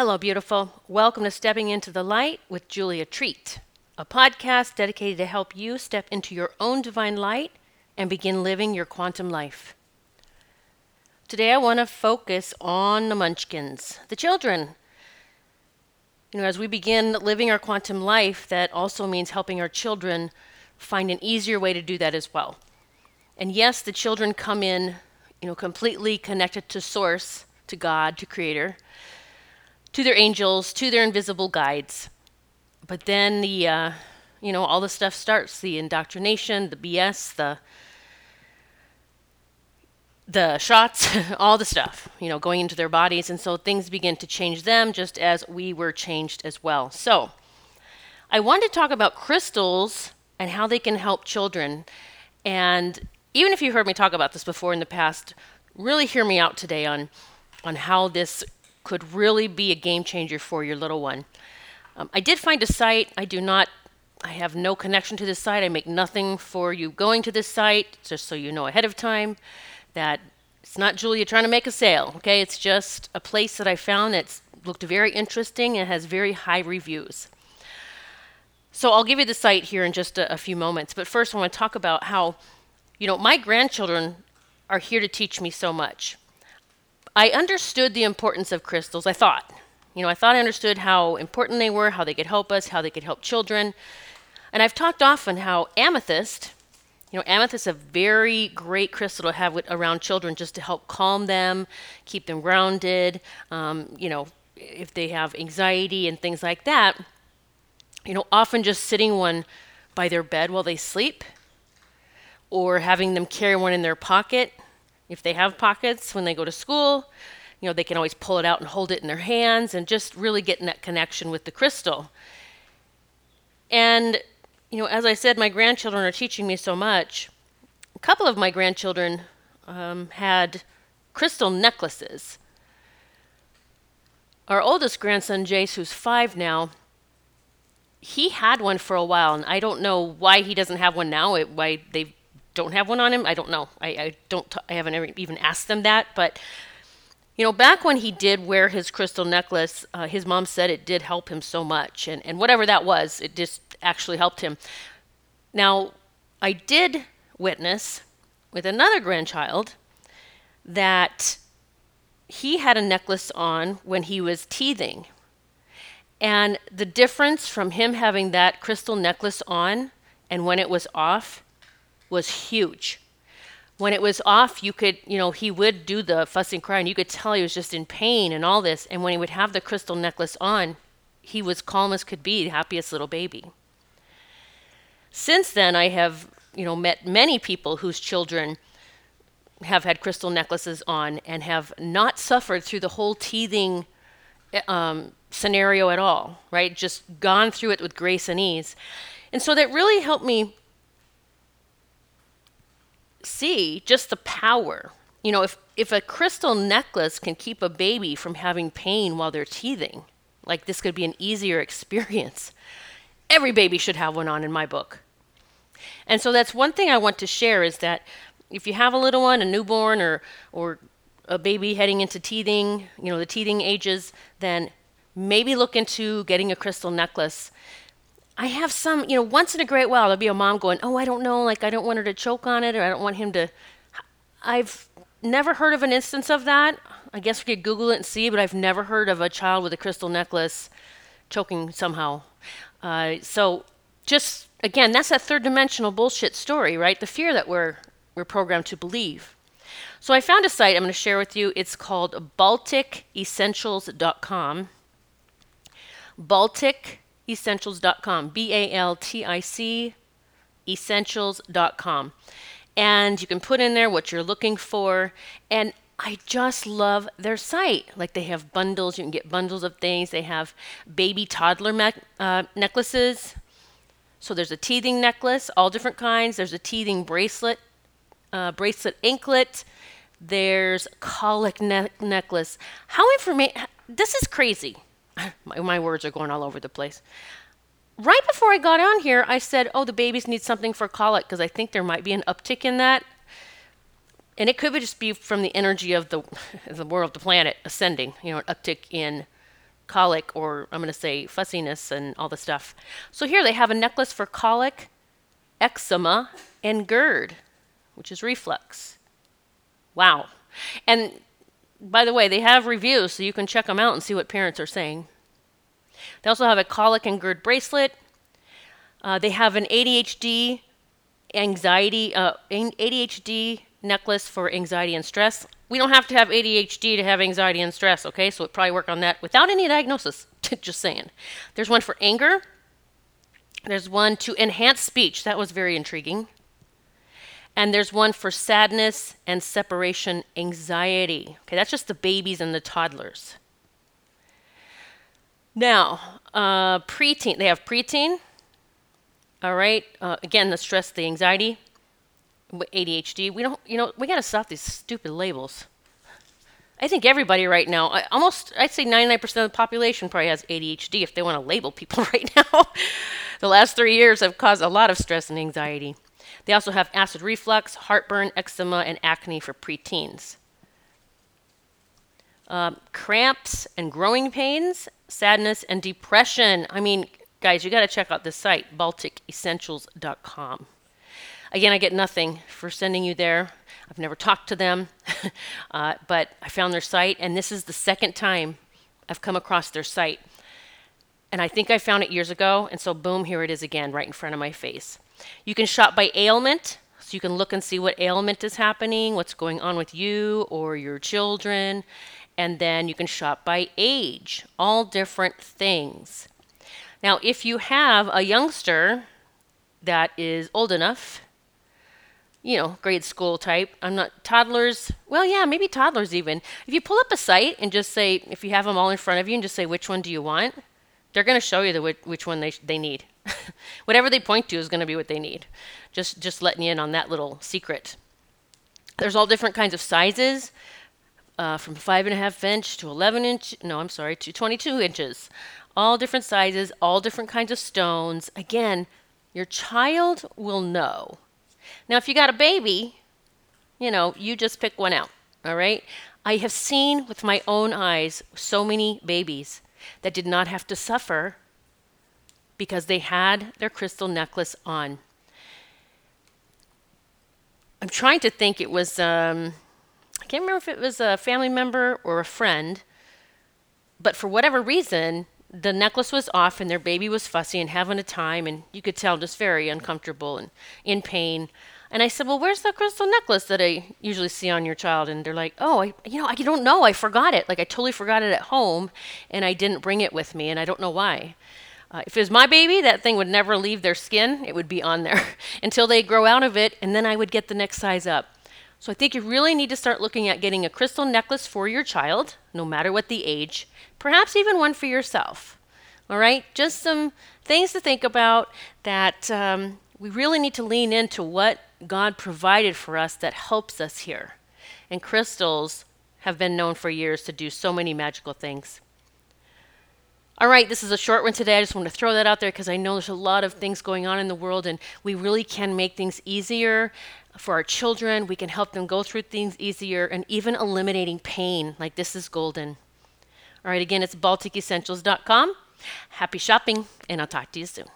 Hello, beautiful. Welcome to Stepping into the Light with Julia Treat, a podcast dedicated to help you step into your own divine light and begin living your quantum life. Today, I want to focus on the munchkins, the children. You know, as we begin living our quantum life, that also means helping our children find an easier way to do that as well. And yes, the children come in, you know, completely connected to source, to God, to creator, to their angels, to their invisible guides. But then the uh, you know, all the stuff starts, the indoctrination, the BS, the the shots, all the stuff, you know, going into their bodies. And so things begin to change them just as we were changed as well. So I wanted to talk about crystals and how they can help children. And even if you heard me talk about this before in the past, really hear me out today on on how this could really be a game changer for your little one. Um, I did find a site. I do not, I have no connection to this site. I make nothing for you going to this site, just so you know ahead of time that it's not Julia trying to make a sale, okay? It's just a place that I found that's looked very interesting and has very high reviews. So I'll give you the site here in just a, a few moments. But first, I want to talk about how, you know, my grandchildren are here to teach me so much. I understood the importance of crystals, I thought. You know, I thought I understood how important they were, how they could help us, how they could help children. And I've talked often how amethyst, you know, amethyst is a very great crystal to have with, around children just to help calm them, keep them grounded. Um, you know, if they have anxiety and things like that, you know, often just sitting one by their bed while they sleep or having them carry one in their pocket if they have pockets when they go to school, you know, they can always pull it out and hold it in their hands and just really get in that connection with the crystal. And, you know, as I said, my grandchildren are teaching me so much. A couple of my grandchildren um, had crystal necklaces. Our oldest grandson, Jace, who's five now, he had one for a while, and I don't know why he doesn't have one now. It, why they don't have one on him. I don't know. I, I don't. I haven't ever even asked them that. But you know, back when he did wear his crystal necklace, uh, his mom said it did help him so much, and and whatever that was, it just actually helped him. Now, I did witness with another grandchild that he had a necklace on when he was teething. And the difference from him having that crystal necklace on and when it was off was huge. When it was off, you could, you know, he would do the fussing cry, and you could tell he was just in pain and all this. And when he would have the crystal necklace on, he was calm as could be, the happiest little baby. Since then, I have, you know, met many people whose children have had crystal necklaces on and have not suffered through the whole teething um, scenario at all, right? Just gone through it with grace and ease. And so that really helped me see just the power. You know, if, if a crystal necklace can keep a baby from having pain while they're teething, like this could be an easier experience. Every baby should have one on in my book. And so that's one thing I want to share is that if you have a little one, a newborn or or a baby heading into teething, you know, the teething ages, then maybe look into getting a crystal necklace I have some, you know, once in a great while, there'll be a mom going, Oh, I don't know, like, I don't want her to choke on it, or I don't want him to. I've never heard of an instance of that. I guess we could Google it and see, but I've never heard of a child with a crystal necklace choking somehow. Uh, so, just again, that's that third dimensional bullshit story, right? The fear that we're, we're programmed to believe. So, I found a site I'm going to share with you. It's called BalticEssentials.com. Baltic essentials.com. B A L T I C essentials.com. And you can put in there what you're looking for. And I just love their site. Like they have bundles, you can get bundles of things. They have baby toddler me- uh, necklaces. So there's a teething necklace, all different kinds. There's a teething bracelet, uh, bracelet anklet. There's colic ne- necklace. How information? This is crazy. my, my words are going all over the place. Right before I got on here, I said, "Oh, the babies need something for colic because I think there might be an uptick in that." And it could just be from the energy of the the world, the planet ascending, you know, an uptick in colic, or I'm going to say fussiness and all the stuff. So here they have a necklace for colic, eczema, and GERD, which is reflux. Wow. And by the way, they have reviews, so you can check them out and see what parents are saying. They also have a colic and GERD bracelet. Uh, they have an ADHD anxiety uh, ADHD necklace for anxiety and stress. We don't have to have ADHD to have anxiety and stress, okay? So it probably work on that without any diagnosis. Just saying. There's one for anger. There's one to enhance speech. That was very intriguing. And there's one for sadness and separation anxiety. Okay, that's just the babies and the toddlers. Now, uh, preteen, they have preteen. All right, uh, again, the stress, the anxiety, ADHD. We don't, you know, we got to stop these stupid labels. I think everybody right now, almost, I'd say 99% of the population probably has ADHD if they want to label people right now. the last three years have caused a lot of stress and anxiety. They also have acid reflux, heartburn, eczema, and acne for preteens. Um, cramps and growing pains, sadness, and depression. I mean, guys, you got to check out this site, BalticEssentials.com. Again, I get nothing for sending you there. I've never talked to them, uh, but I found their site, and this is the second time I've come across their site. And I think I found it years ago, and so boom, here it is again, right in front of my face. You can shop by ailment, so you can look and see what ailment is happening, what's going on with you or your children. And then you can shop by age, all different things. Now, if you have a youngster that is old enough, you know, grade school type, I'm not toddlers, well, yeah, maybe toddlers even. If you pull up a site and just say, if you have them all in front of you and just say, which one do you want? They're going to show you the, which one they, they need. Whatever they point to is going to be what they need. Just just letting you in on that little secret. There's all different kinds of sizes, uh, from five and a half inch to 11 inch. No, I'm sorry, to 22 inches. All different sizes, all different kinds of stones. Again, your child will know. Now, if you got a baby, you know, you just pick one out. All right. I have seen with my own eyes so many babies that did not have to suffer because they had their crystal necklace on. I'm trying to think it was, um, I can't remember if it was a family member or a friend, but for whatever reason, the necklace was off and their baby was fussy and having a time, and you could tell just very uncomfortable and in pain. And I said, Well, where's the crystal necklace that I usually see on your child? And they're like, Oh, I, you know, I don't know. I forgot it. Like, I totally forgot it at home and I didn't bring it with me, and I don't know why. Uh, if it was my baby, that thing would never leave their skin. It would be on there until they grow out of it, and then I would get the next size up. So I think you really need to start looking at getting a crystal necklace for your child, no matter what the age, perhaps even one for yourself. All right, just some things to think about that um, we really need to lean into what God provided for us that helps us here. And crystals have been known for years to do so many magical things. All right, this is a short one today. I just want to throw that out there because I know there's a lot of things going on in the world, and we really can make things easier for our children. We can help them go through things easier and even eliminating pain. Like this is golden. All right, again, it's BalticEssentials.com. Happy shopping, and I'll talk to you soon.